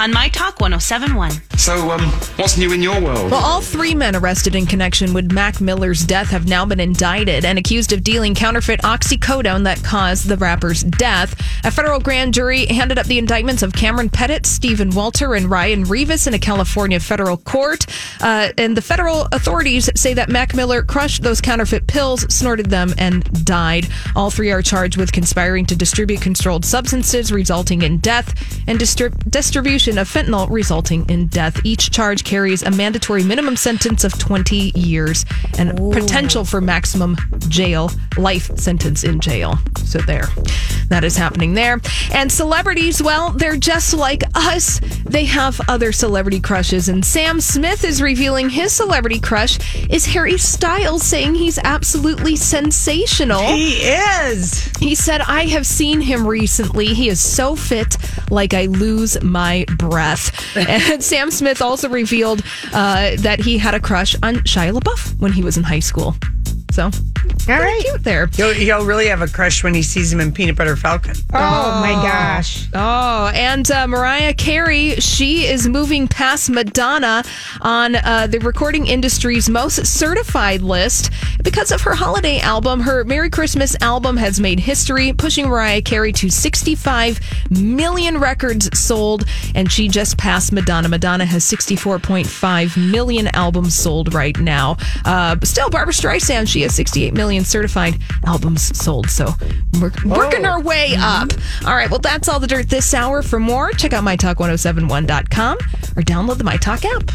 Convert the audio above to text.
on My Talk 1071. So, um, what's new in your world? Well, all three men arrested in connection with Mac Miller's death have now been indicted and accused of dealing counterfeit oxycodone that caused the rapper's death. A federal grand jury handed up the indictments of Cameron Pettit, Stephen Walter, and Ryan Reavis in a California federal court. Uh, and the federal authorities say that Mac Miller crushed those counterfeit pills, snorted them, and died. All three are charged with conspiring to distribute controlled substances, resulting in death, and distrib- distribution of fentanyl, resulting in death. Each charge carries a mandatory minimum sentence of 20 years and potential for maximum jail, life sentence in jail. So there, that is happening there. And celebrities, well, they're just like us. They have other celebrity crushes. And Sam Smith is revealing his celebrity crush is Harry Styles, saying he's absolutely sensational. He is. He said, I have seen him recently. He is so fit, like I lose my breath. and Sam Smith also revealed uh, that he had a crush on Shia LaBeouf when he was in high school. So, all right. cute there. He'll, he'll really have a crush when he sees him in Peanut Butter Falcon. Oh, my gosh. Oh, and uh, Mariah Carey, she is moving past Madonna on uh, the recording industry's most certified list because of her holiday album. Her Merry Christmas album has made history, pushing Mariah Carey to 65 million records sold, and she just passed Madonna. Madonna has 64.5 million albums sold right now. Uh, but still, Barbra Streisand, she has 68 million certified albums sold. So we're working our oh. way mm-hmm. up. All right, well, that's all the dirt this hour. For more, check out mytalk1071.com or download the MyTalk app.